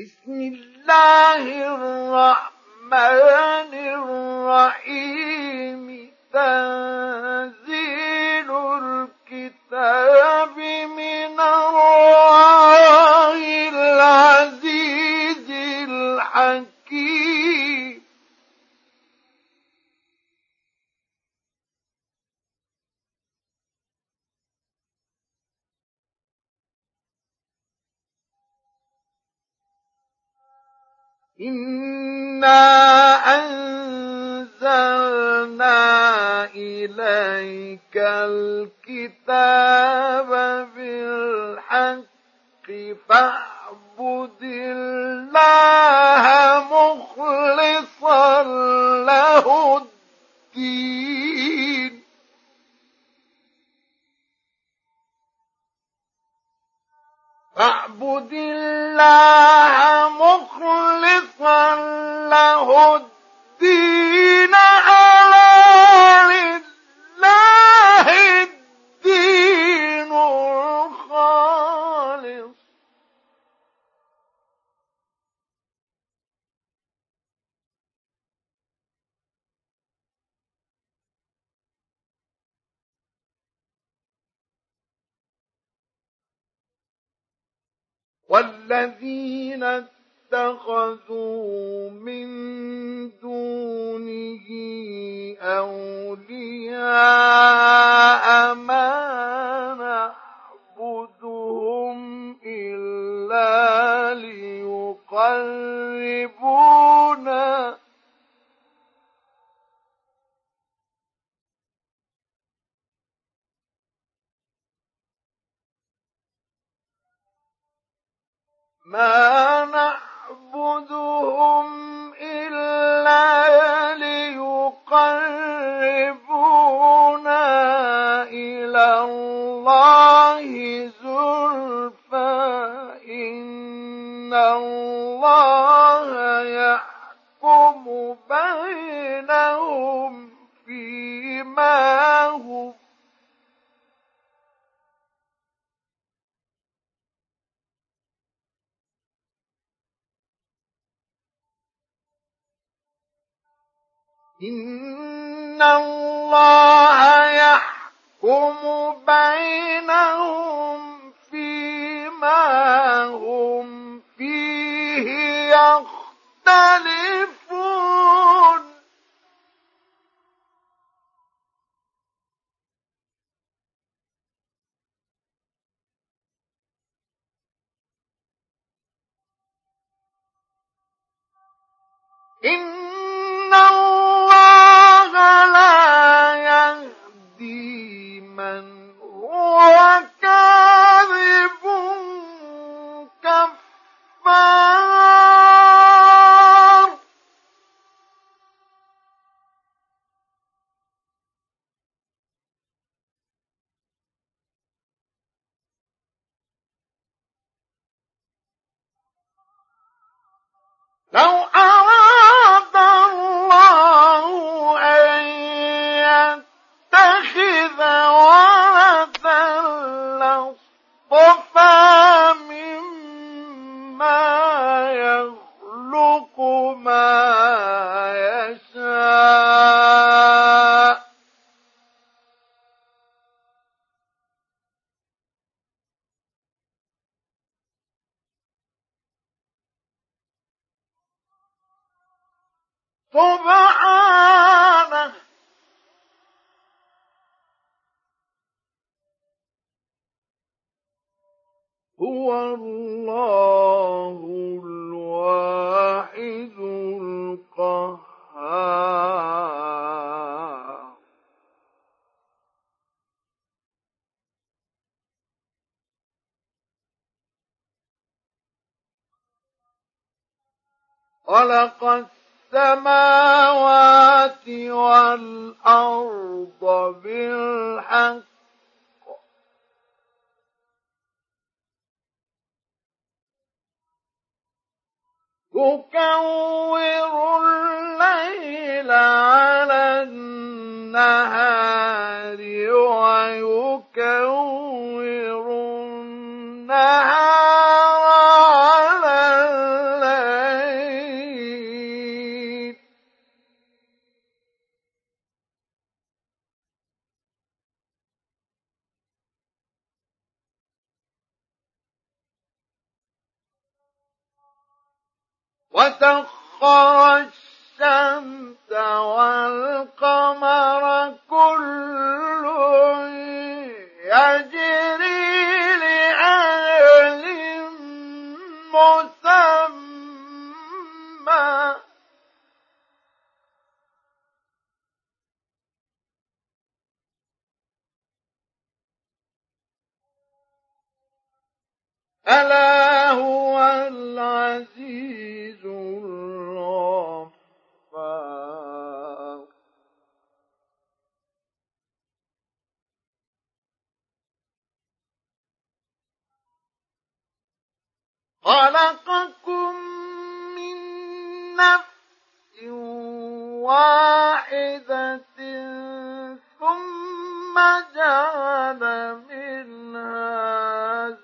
بسم الله الرحمن الرحيم. تنزيل إنا أنزلنا إليك الكتاب بالحق فاعبد الله مخلصا له الدين. فاعبد الله مخلصا له الدين ألا والذين اتخذوا من دونه أولياء ما نعبدهم إلا ليقربونا ما نعبدهم إلا ليقربونا إلى الله إن الله يحكم بينهم فيما هم فيه يختلفون إن خلق السماوات والأرض بالحق. يكور الليل على النهار ويكور وسخر الشمس والقمر كل يجري ألا هو العزيز الغفار. خلقكم من نفس واحدة ثم جعل منها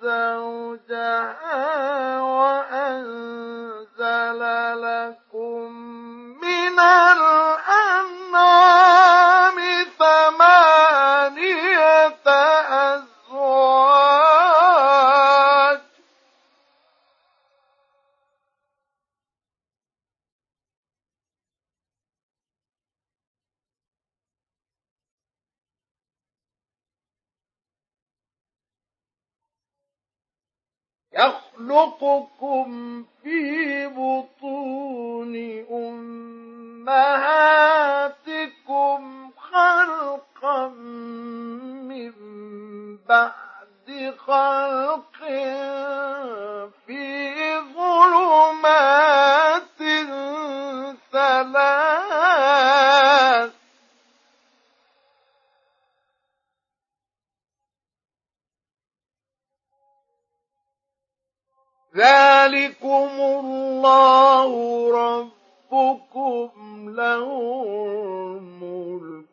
زوجها وأنزل لكم من يخلقكم في بطون أمهاتكم خلقا من بعد خلق في ظلمات ثلاث ذلكم الله ربكم له الملك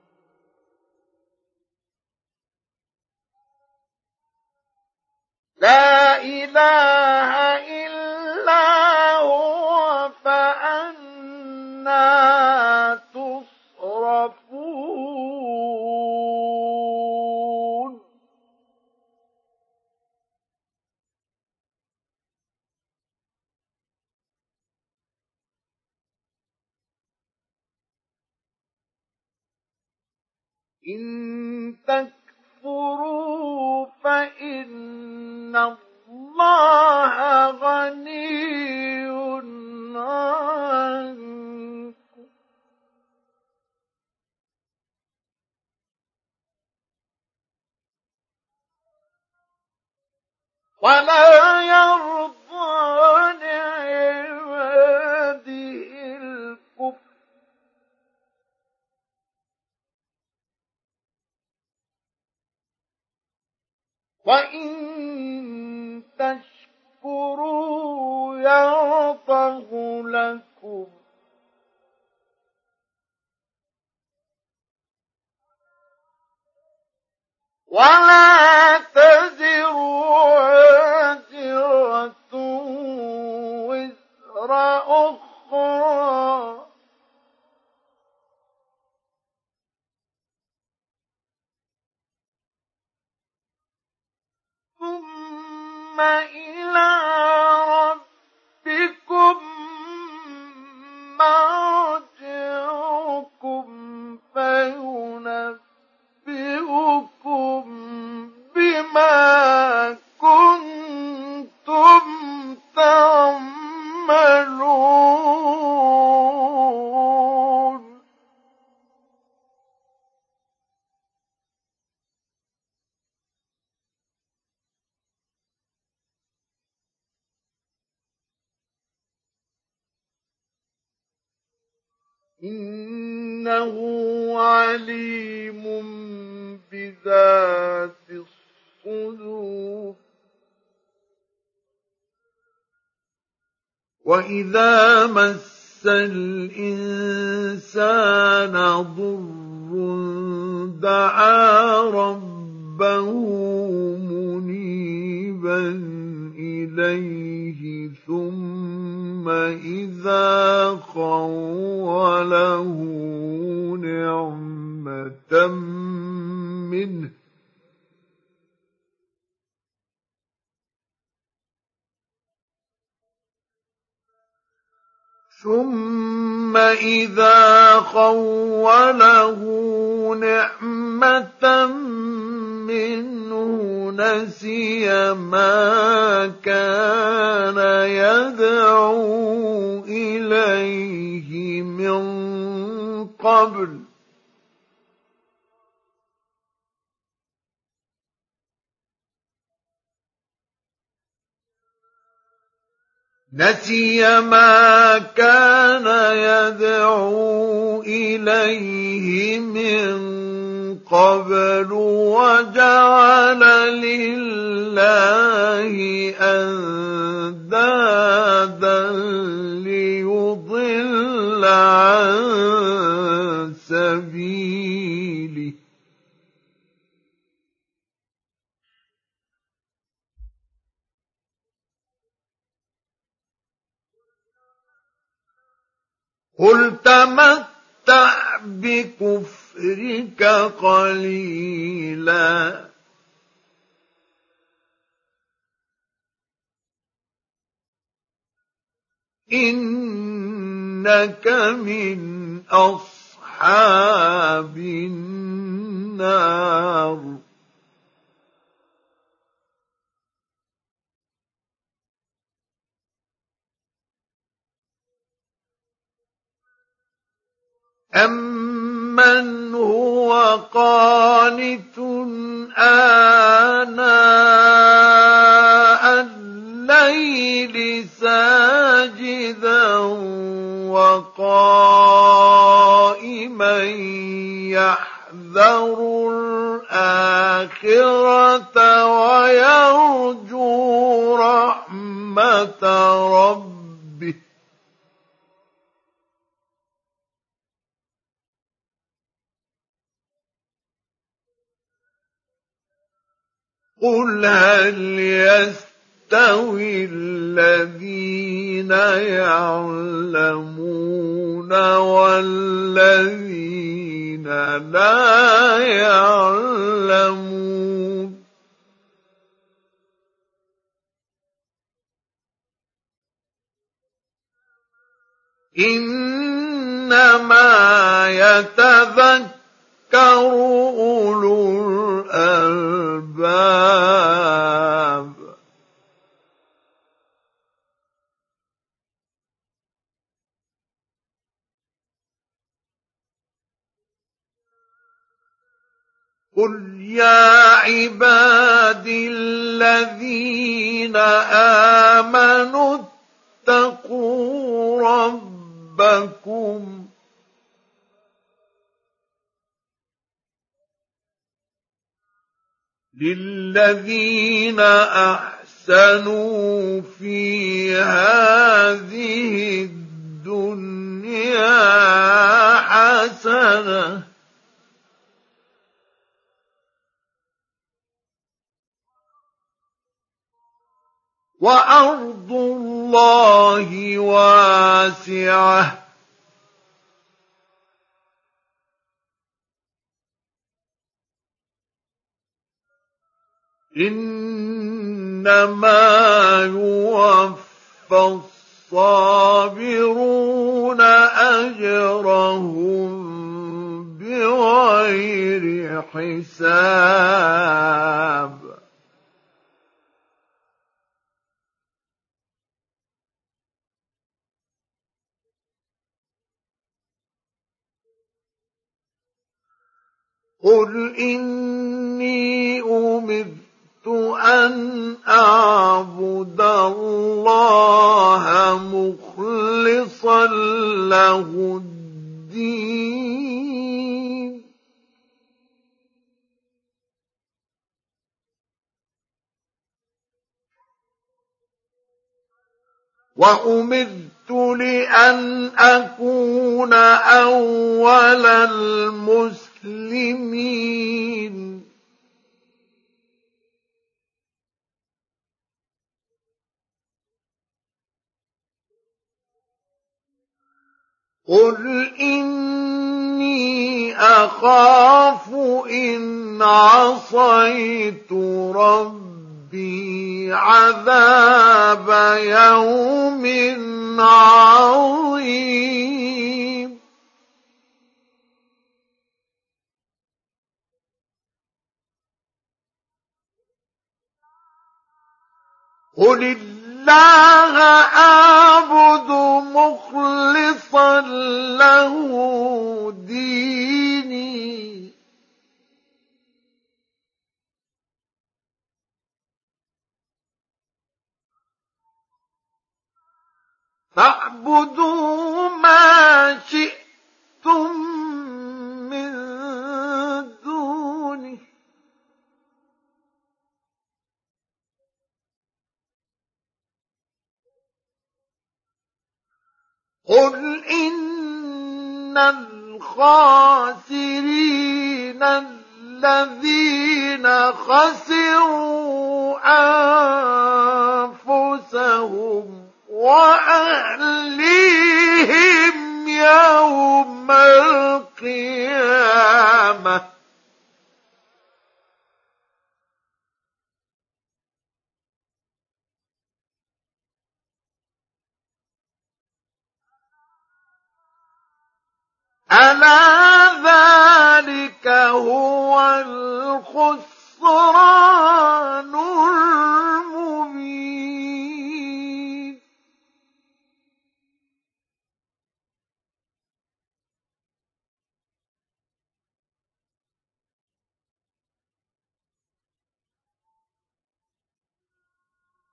لا إله إلا هو فأنا تصرفون إن تكفروا فإن الله غني عنكم. ولا يرضى لعباده وإن تشكروا يرضه لكم ولا تزر وإذا مس نسي ما كان يدعو إليه من قبل وجعل لله أندادا. قل تمتع بكفرك قليلا إنك من أصحاب النار أَمَّنْ هُوَ قَانِتٌ آنَاءَ اللَّيْلِ سَاجِدًا وَقَائِمًا يَحْذَرُ الْآخِرَةَ وَيَرْجُو رَحْمَةَ رَبِّهِ قل هل يستوي الذين يعلمون والذين لا يعلمون انما يتذكر أولو الألباب. قل يا عبادي الذين امنوا اتقوا ربكم للذين أحسنوا في هذه الدنيا حسنة. وأرض الله واسعة. إنما يوفى الصابرون أجرهم بغير حساب. قل اني امرت أن أعبد الله مخلصا له الدين. وأمرت لأن أكون أول المسلمين. قل إني أخاف إن عصيت ربي عذاب يوم عظيم. قل الله أعبد مخلصا له ديني. فاعبدوا ما شئتم من دونه. قل إن الخاسرين الذين خسروا أنفسهم وأهليهم يوم القيامة ألا ذلك هو الخسران المبين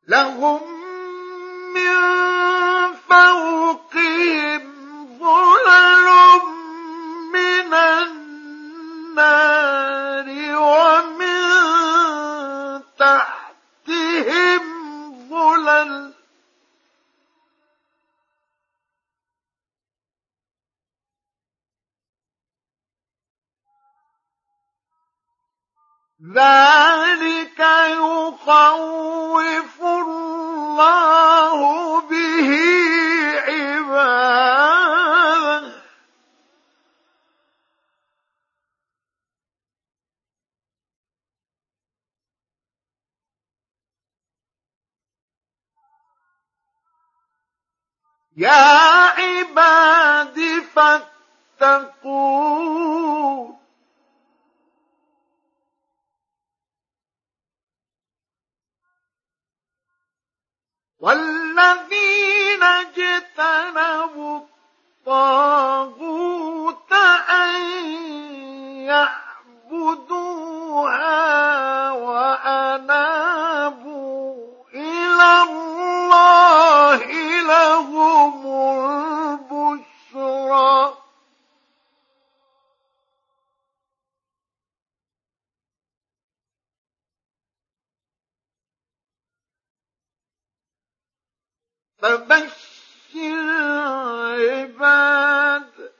لهم من فوقهم ظلل من النار ومن تحتهم ظلل. ذلك يخوف الله به يا عباد فاتقون. والذين اجتنبوا الطاغوت أن يعبدوها وأنابوا إلى الله. لهم البشرى. فبشر عباد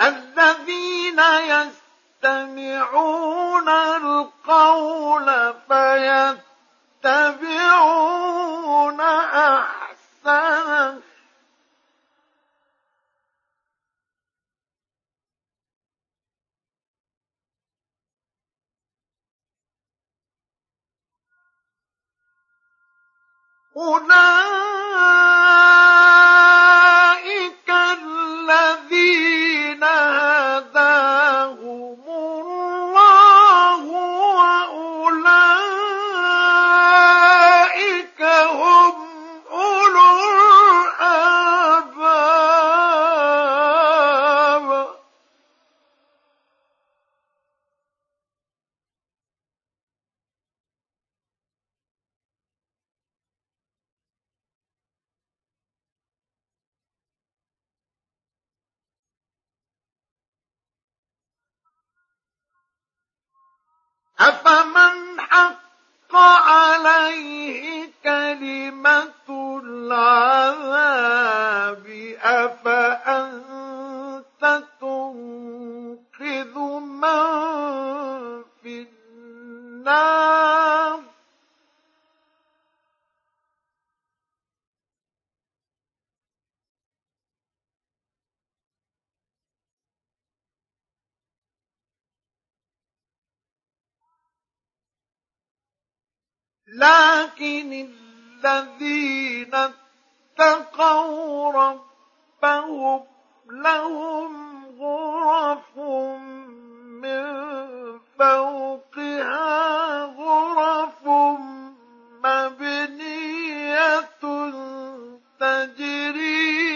الذين يستمعون القول فيتبعون احسنه أولئك الذين هداهم أفمن حق عليه كلمة العذاب أفأنت لكن الذين اتقوا ربهم لهم غرف من فوقها غرف مبنية تجري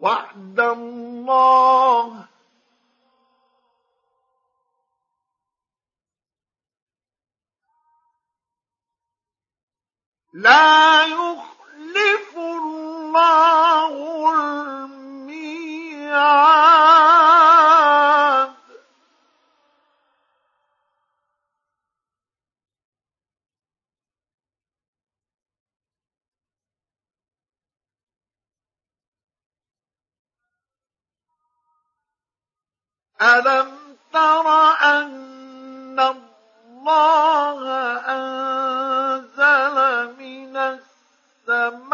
وعد الله. لا يخلف الله الميعاد. ألم تر أن الله أنزل من السماء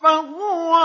保护我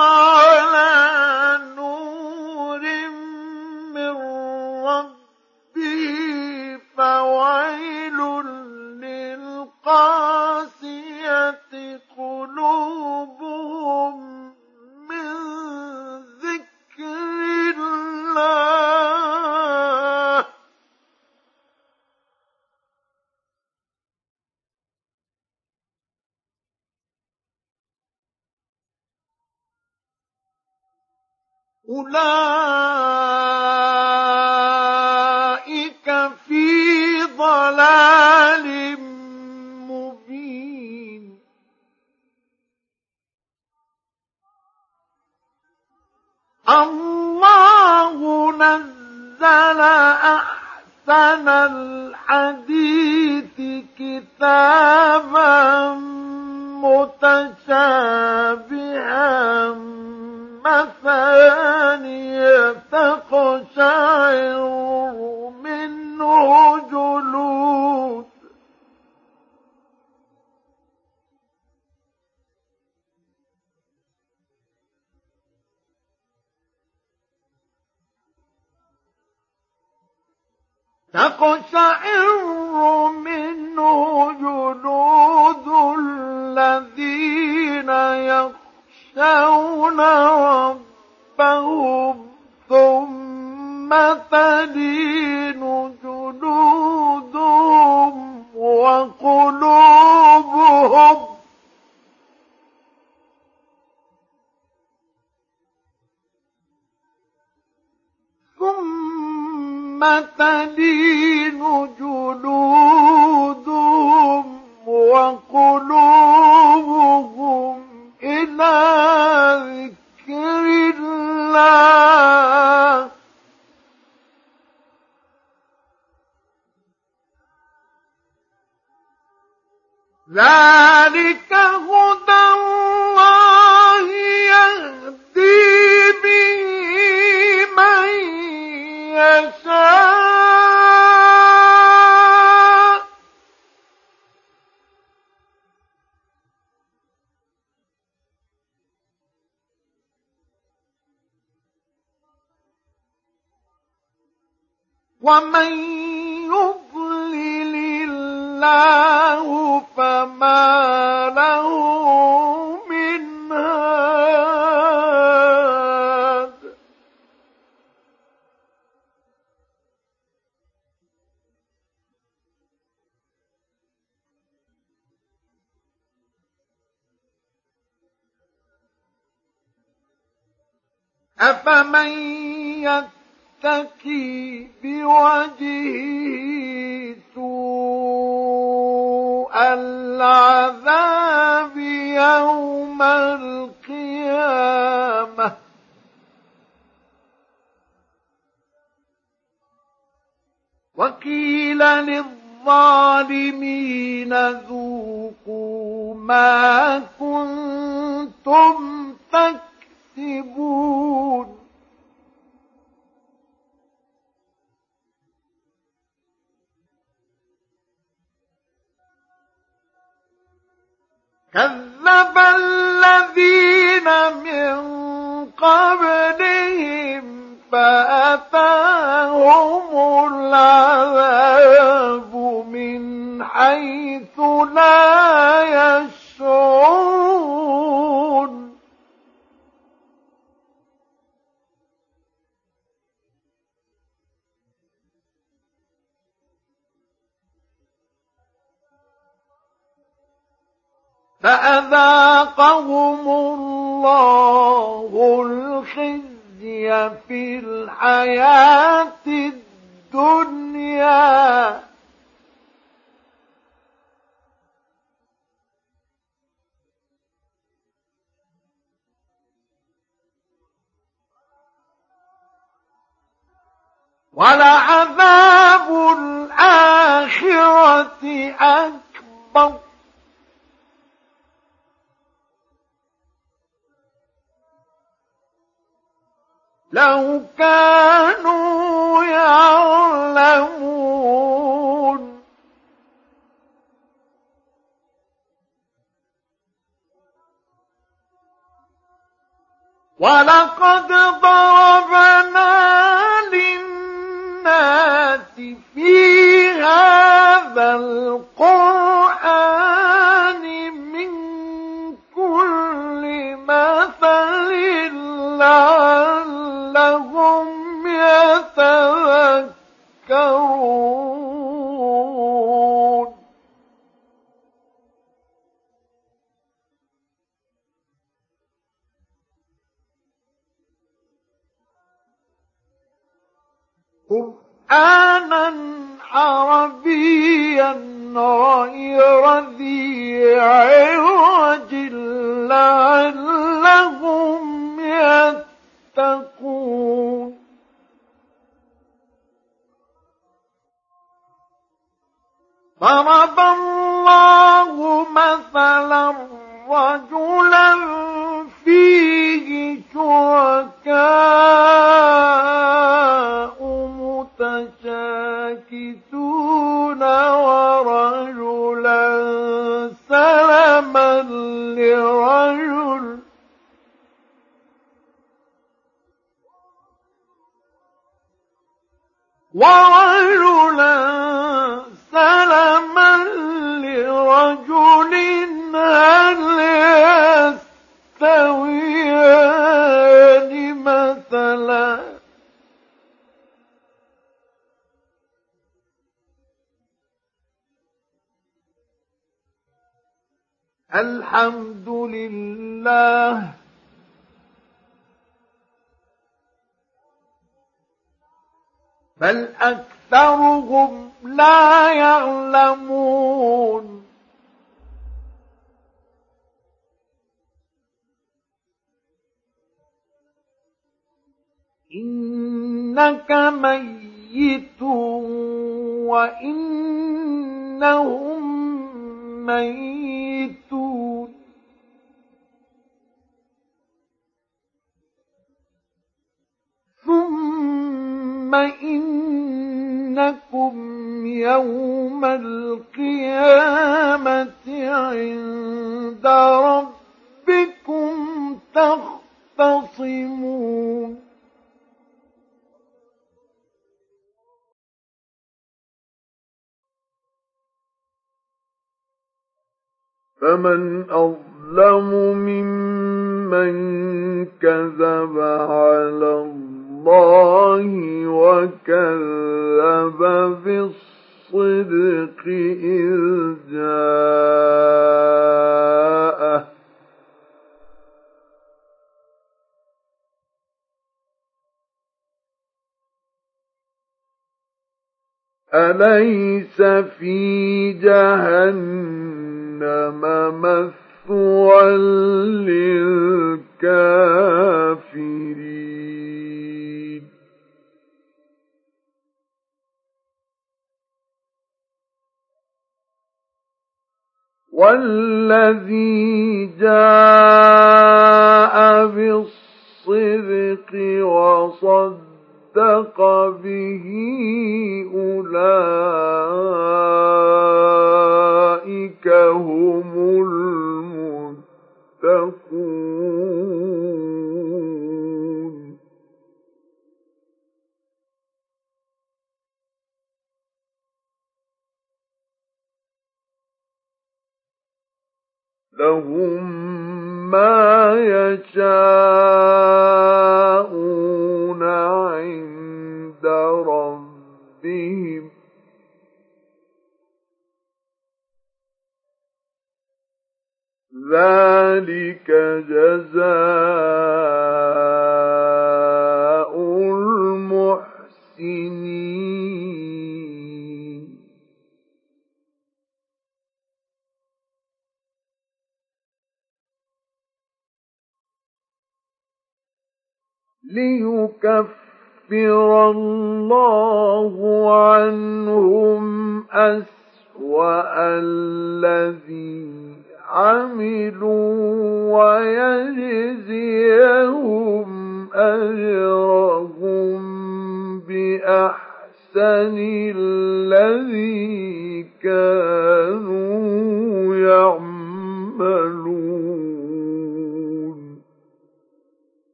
ذلك هدى الله يهدي به من يشاء. ومن الله فما له من هاد. أفمن يتكي بوجهه العذاب يوم القيامة. وقيل للظالمين ذوقوا ما كنتم تكسبون. كذب الذين من قبلهم فأتاهم العذاب من حيث لا يشعرون. فأذاقهم الله الخزي في الحياة الدنيا. ولعذاب الآخرة أكبر. لو كانوا يعلمون. ولقد ضربنا للناس في هذا القرآن قرآنا عربيا غير ذي عوج لعلهم يتقون. ضرب الله مثلا رجلا فيه شركاء متشاكسون ورجلا سلما لرجل ورجلا سلما لرجل هل يستويان الحمد لله. بل أكثرهم لا يعلمون. إنك ميت وإنهم ميتون. ثم إنكم يوم القيامة عند ربكم تختصمون فمن أظلم ممن كذب على الله وكذب بالصدق إذ جاءه. أليس في جهنم مثوى للكافرين؟ والذي جاء بالصدق وصدق صدق به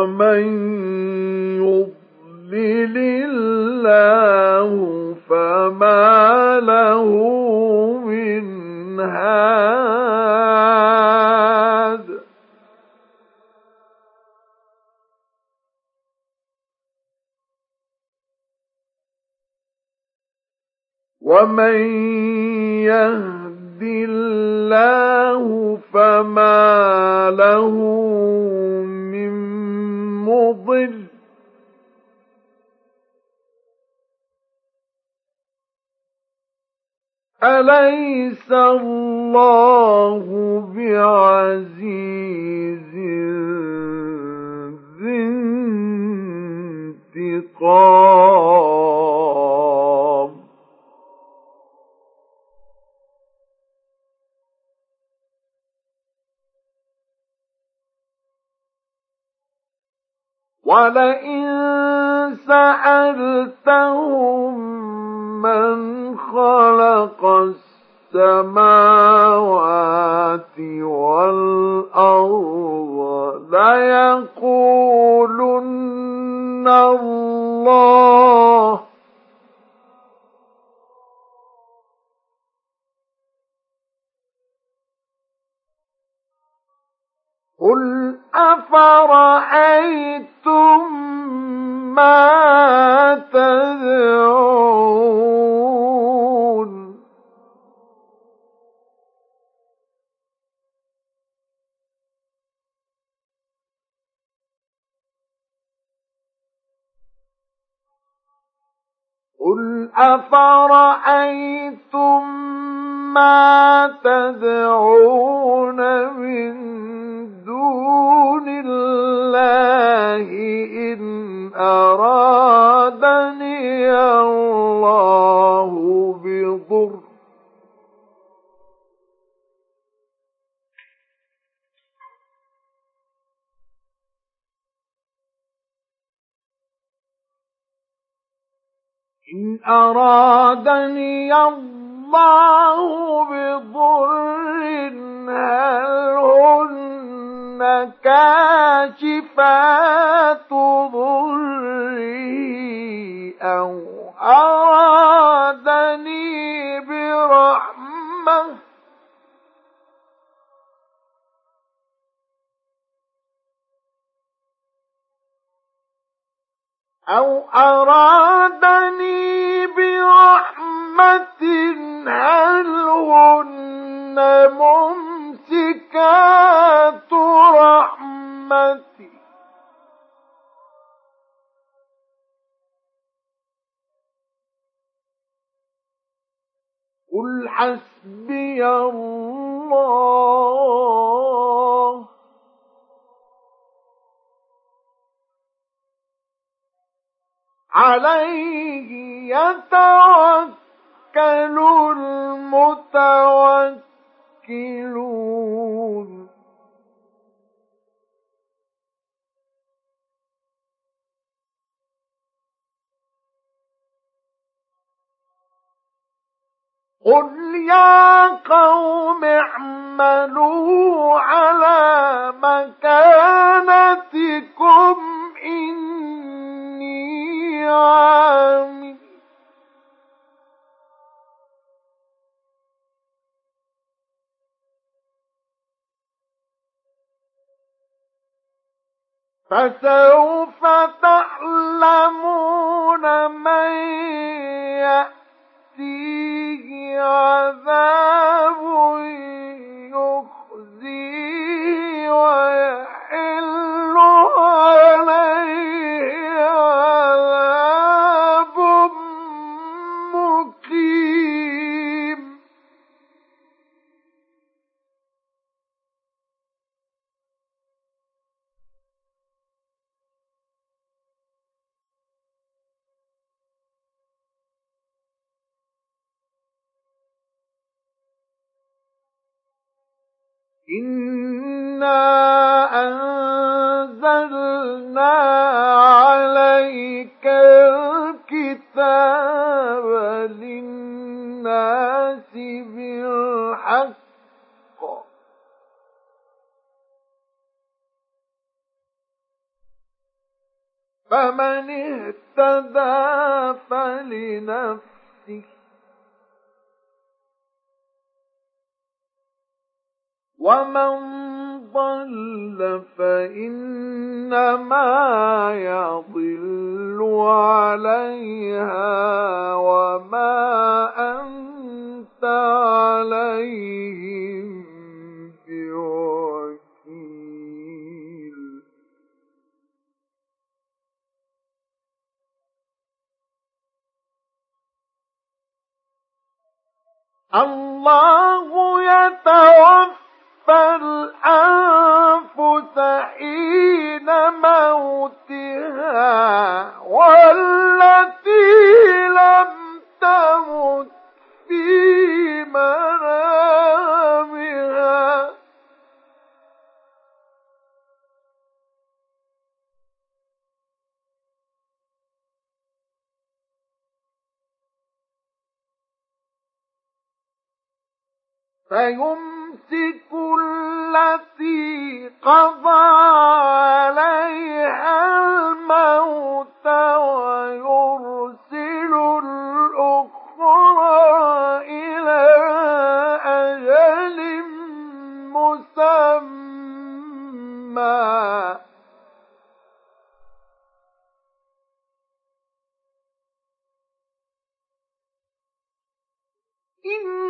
ومن يضلل الله فما له من هاد. ومن يهد الله فما له مضل. أليس الله بعزيز ذي انتقام. ولئن سألتهم من خلق السماوات والأرض ليقولن الله قل أفرأيتم ما تدعون قل أفرأيتم ما تدعون من دون الله إن أرادني الله بضر إن أرادني الله بضر هل هن كاشفات ضري أو أرادني أو أرادني برحمة هل هن ممسكات رحمتي؟ قل حسبي الله عليه يتوكل المتوكلون. قل يا قوم اعملوا على مكانتكم إني فسوف تعلمون من يأتيه عذاب يخزيه ويحل عليه إنا ومن ضل فإنما يضل عليها وما أنت عليهم بوكيل الله يتوفى الأنفس حين موتها والتي لم تمت في منامها فيمسك التي قضى عليها الموت ويرسل الأخرى إلى أجل مسمى. إن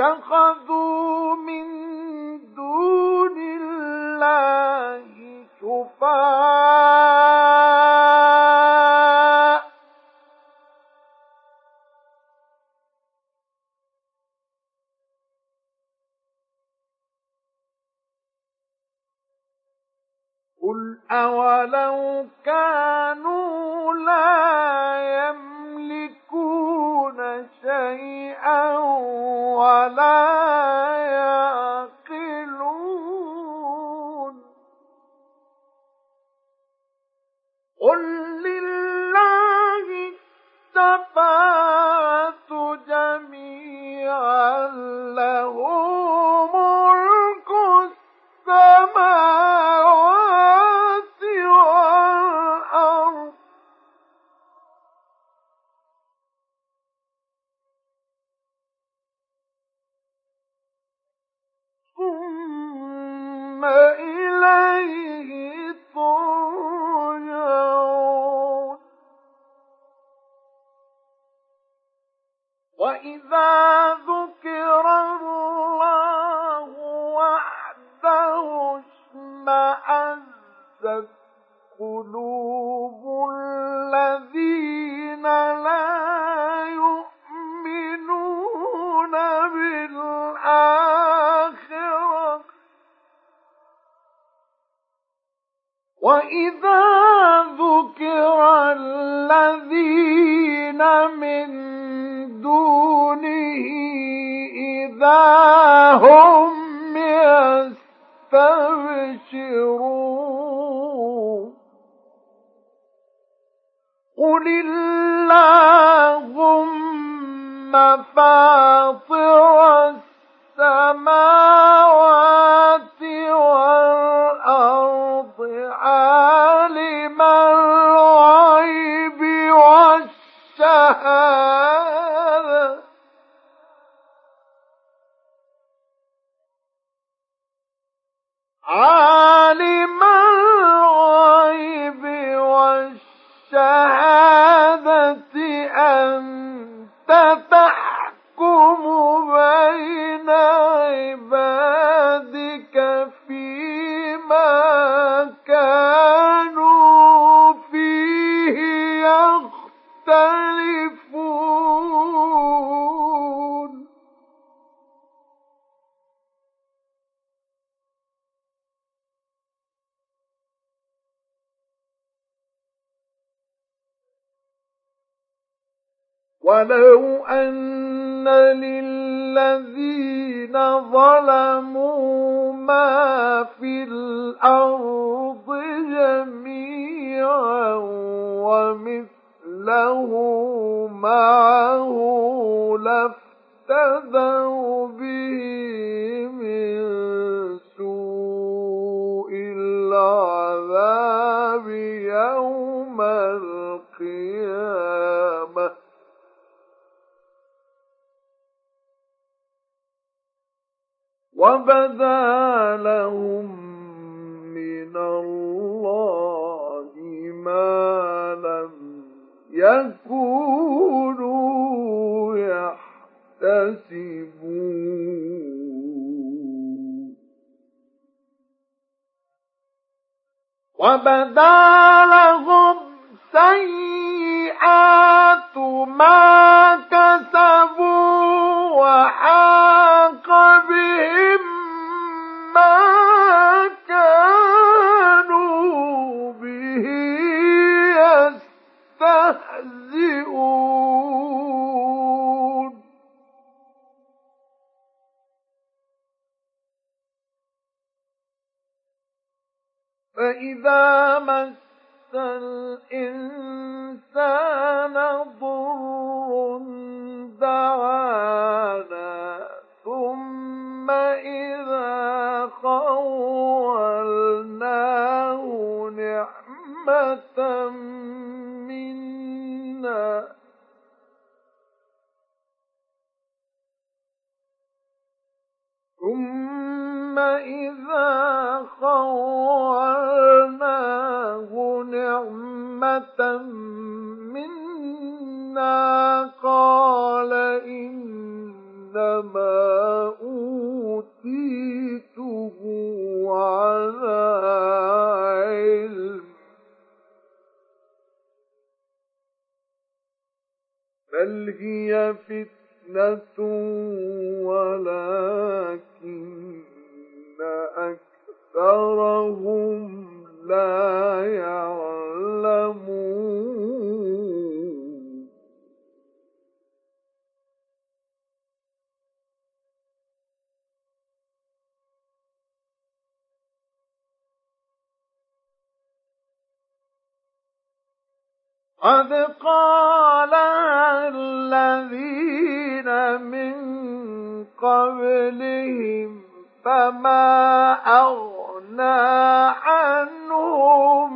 اتخذوا من ذكر الذين من دونه إذا هم يستبشرون قل اللهم فاطر وبدا لهم سيئات ما كسبوا وحاق بهم ما منا قال إنما أوتيته على علم. بل هي فتنة ولكن أكثرهم لا يعلمون. قد قال الذين من قبلهم فما أغنى عنهم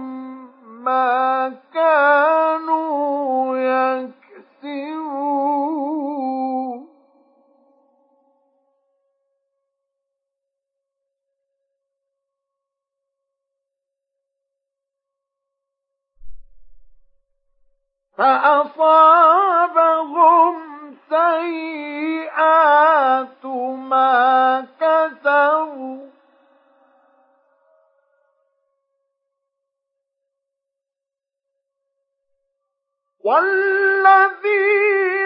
ما كانوا يكسبون فأصاب والذين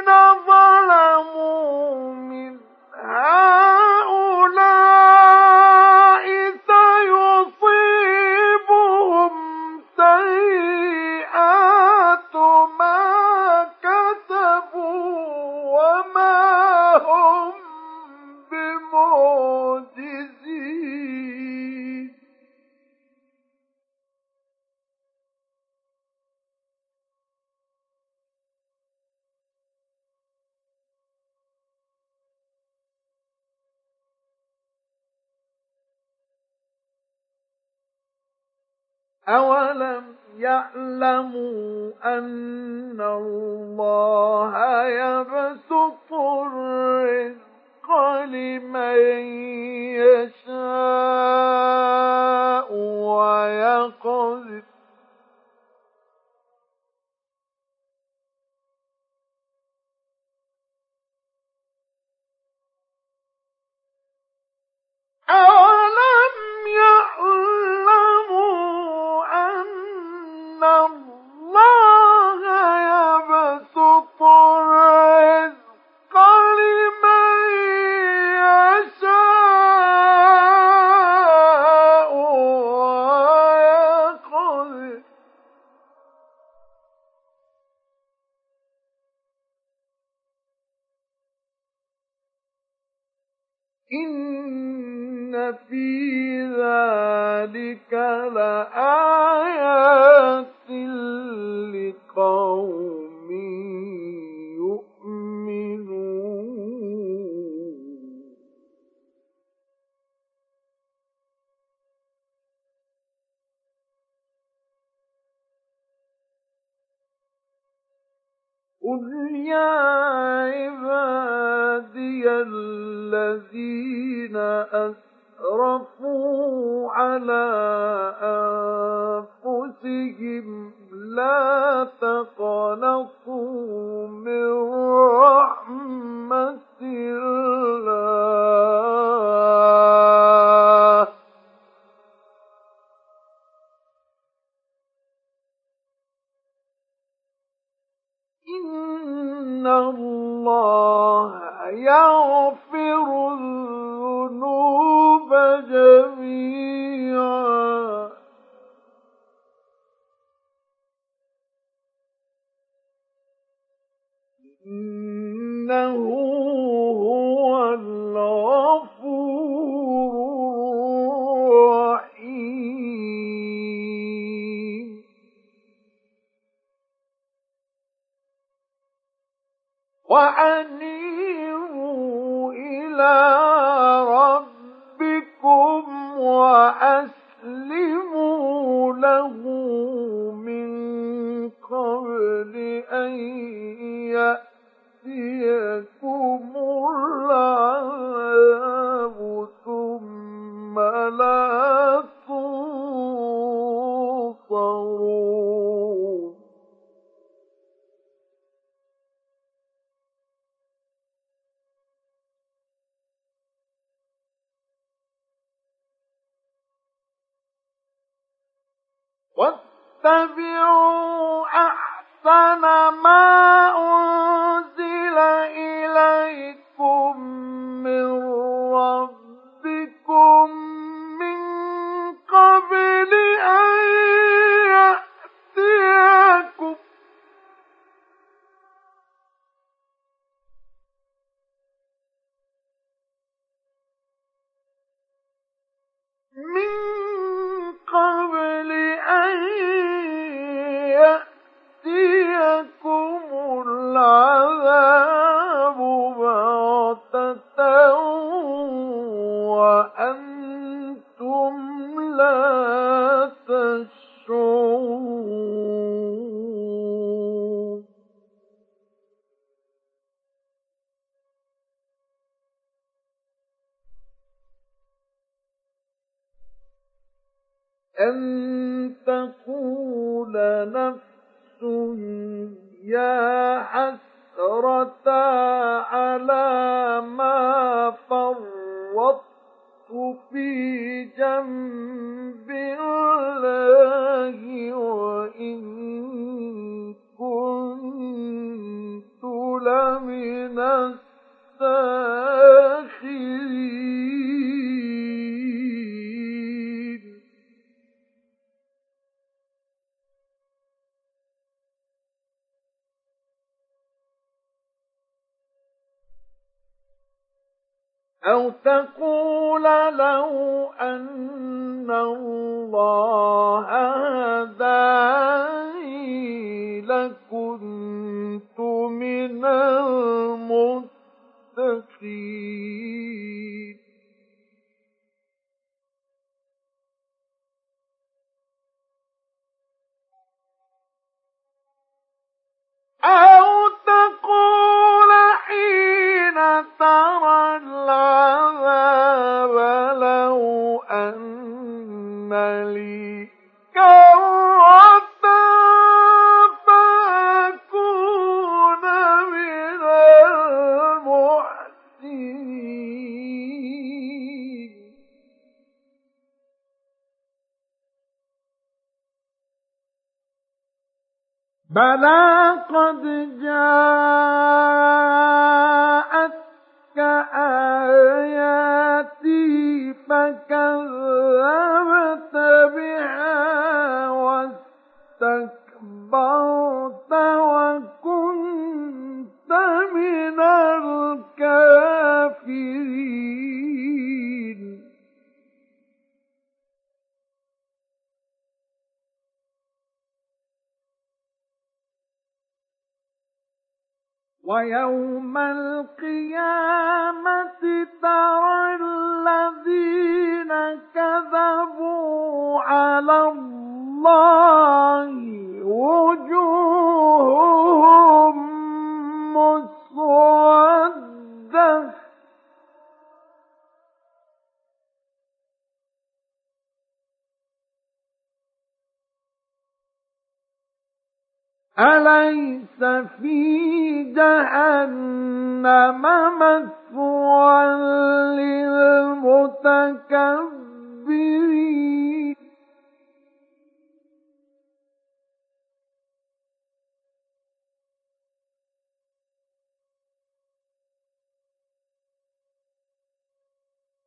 بلى قد جاء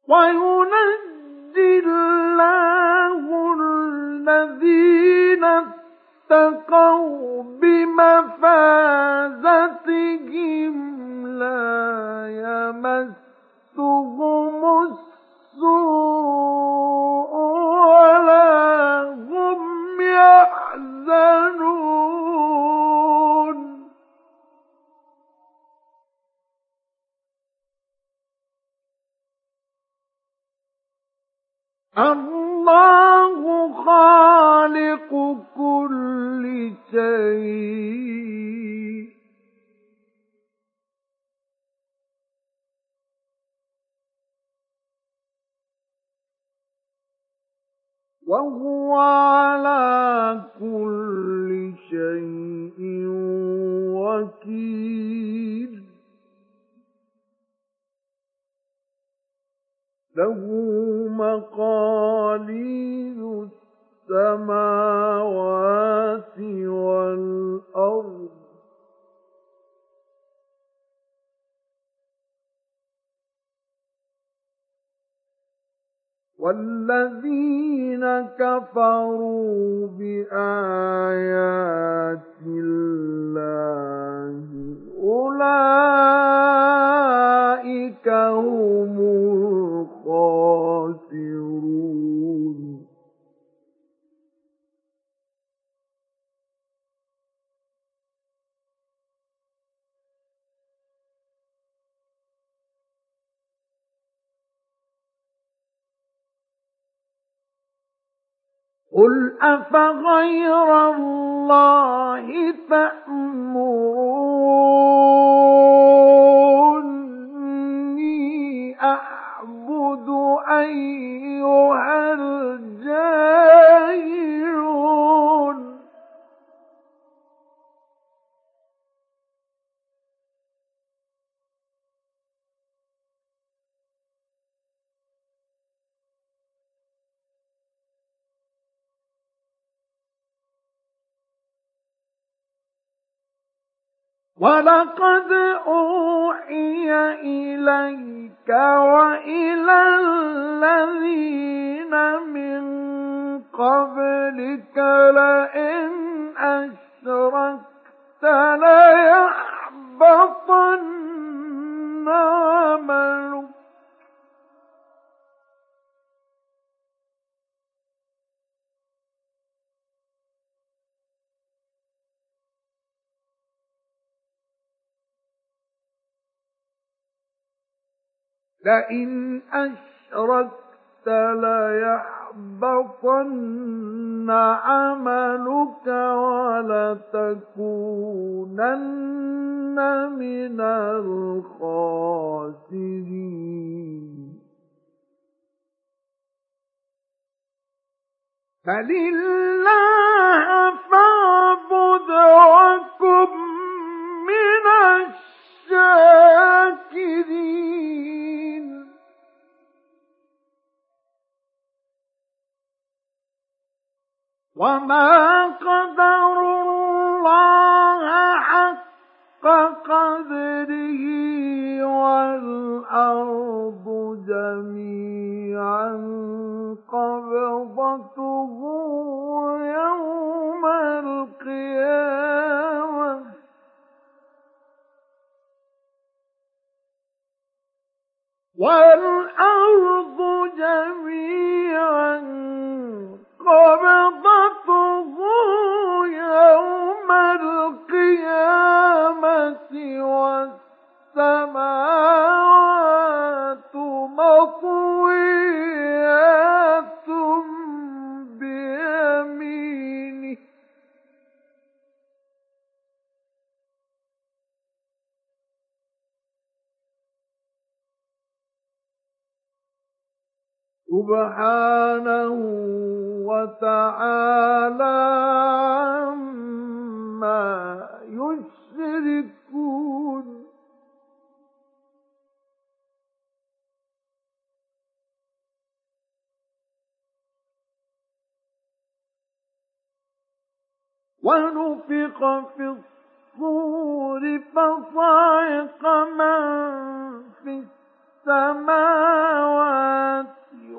وينجي الله الذين اتقوا بمفازتهم لا يمسهم السوء الله خالق كفروا أفغير الله تأمروني ولقد أوحي إليك وإلى الذين من قبلك لئن أشركت ليحبطن عملك لئن أشركت ليحبطن عملك ولتكونن من الخاسرين. فلله فاعبد وكن من وما قدروا الله حق قدره والأرض جميعا قبضته يوم القيامة. والأرض جميعا قبضته يوم القيامة والسماوات مطويات سبحانه وتعالى عما يشركون. ونفخ في الصور فصعق من في السماوات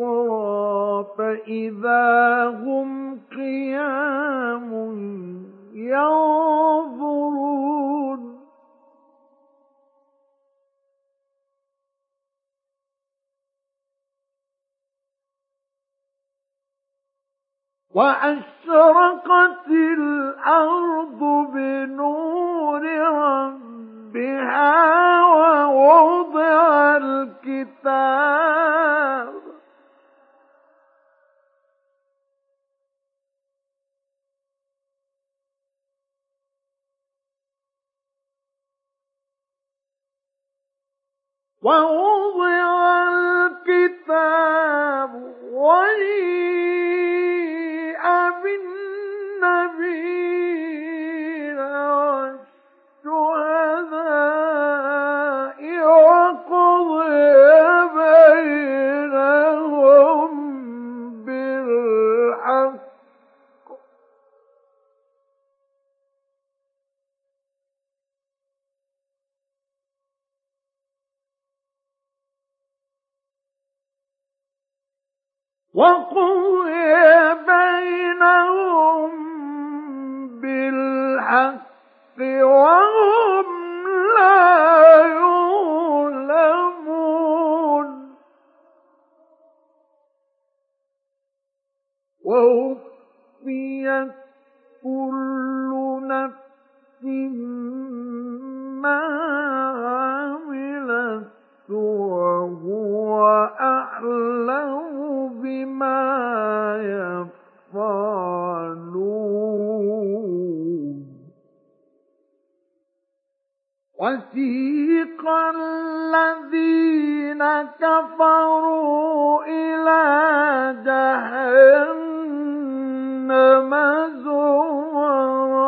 أخرى فإذا هم قيام ينظرون وأشرقت الأرض بنور ربها ووضع الكتاب ووضع الكتاب وجيء بالنبيين وقضي بينهم بالحق وهم لا يظلمون. ووفيت كل نفس ما عملت وهو أعلم بما يفعلون. وسيق الذين كفروا إلى جهنم زمرا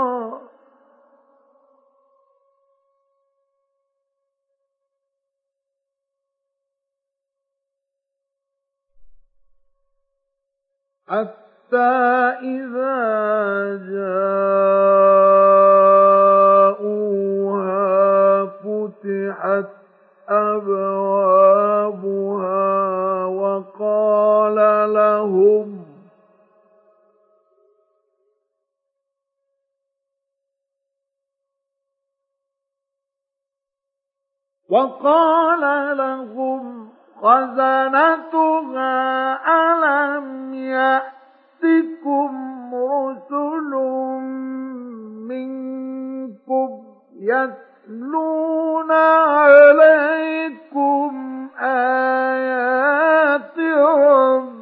حتى إذا جاءوها فتحت أبوابها وقال لهم وقال لهم خزنتها ألم يأتكم رسل منكم يتلون عليكم آيات ربكم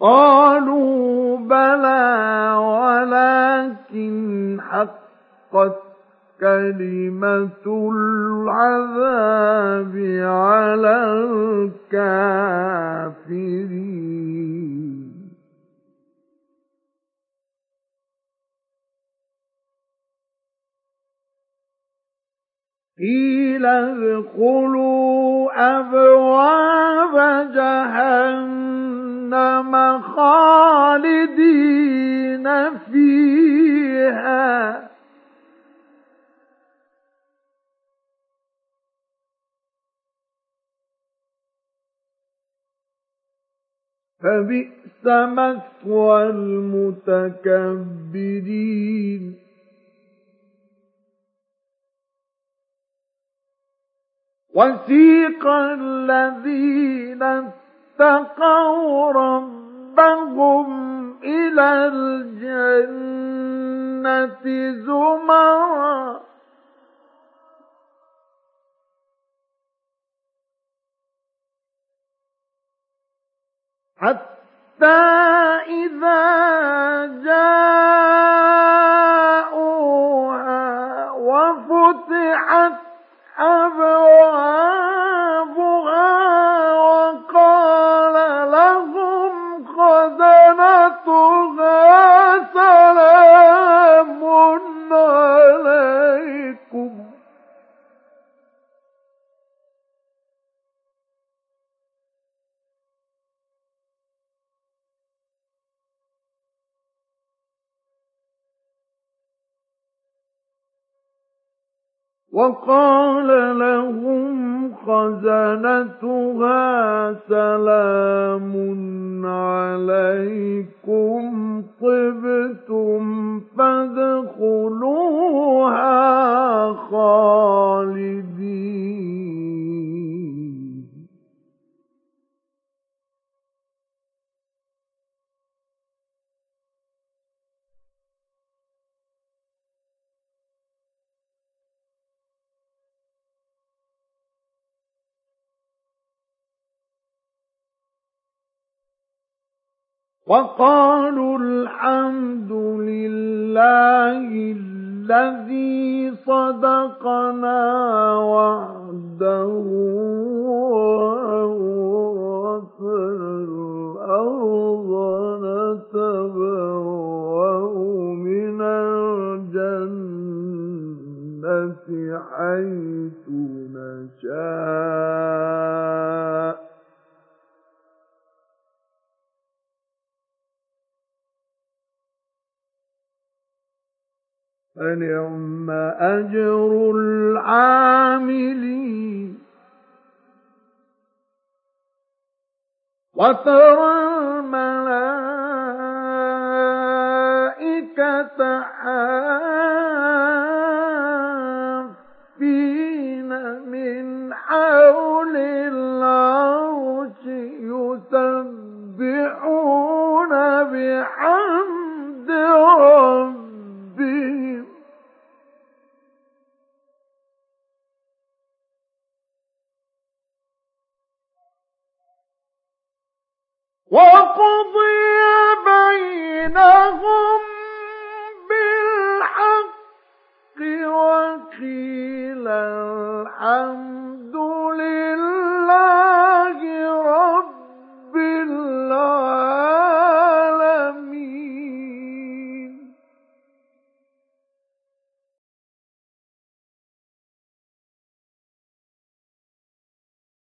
قالوا بلى ولكن حقت كلمة العذاب على الكافرين. قيل ادخلوا أبواب جهنم. خالدين فيها. فبئس مثوى المتكبرين. وسيق الذين اتقوا ربهم إلى الجنة زمرا. حتى إذا جاءوها وقال لهم خزنتها سلام عليكم وقالوا الحمد لله الذي صدقنا وعده وأورثنا الأرض نتبوأ من الجنة حيث نشاء. فنعم أجر العاملين. وترى الملائكة حافين من حول العرش يسبحون بحمد ربهم. وقضي بينهم بالحق وقيل الحمد لله.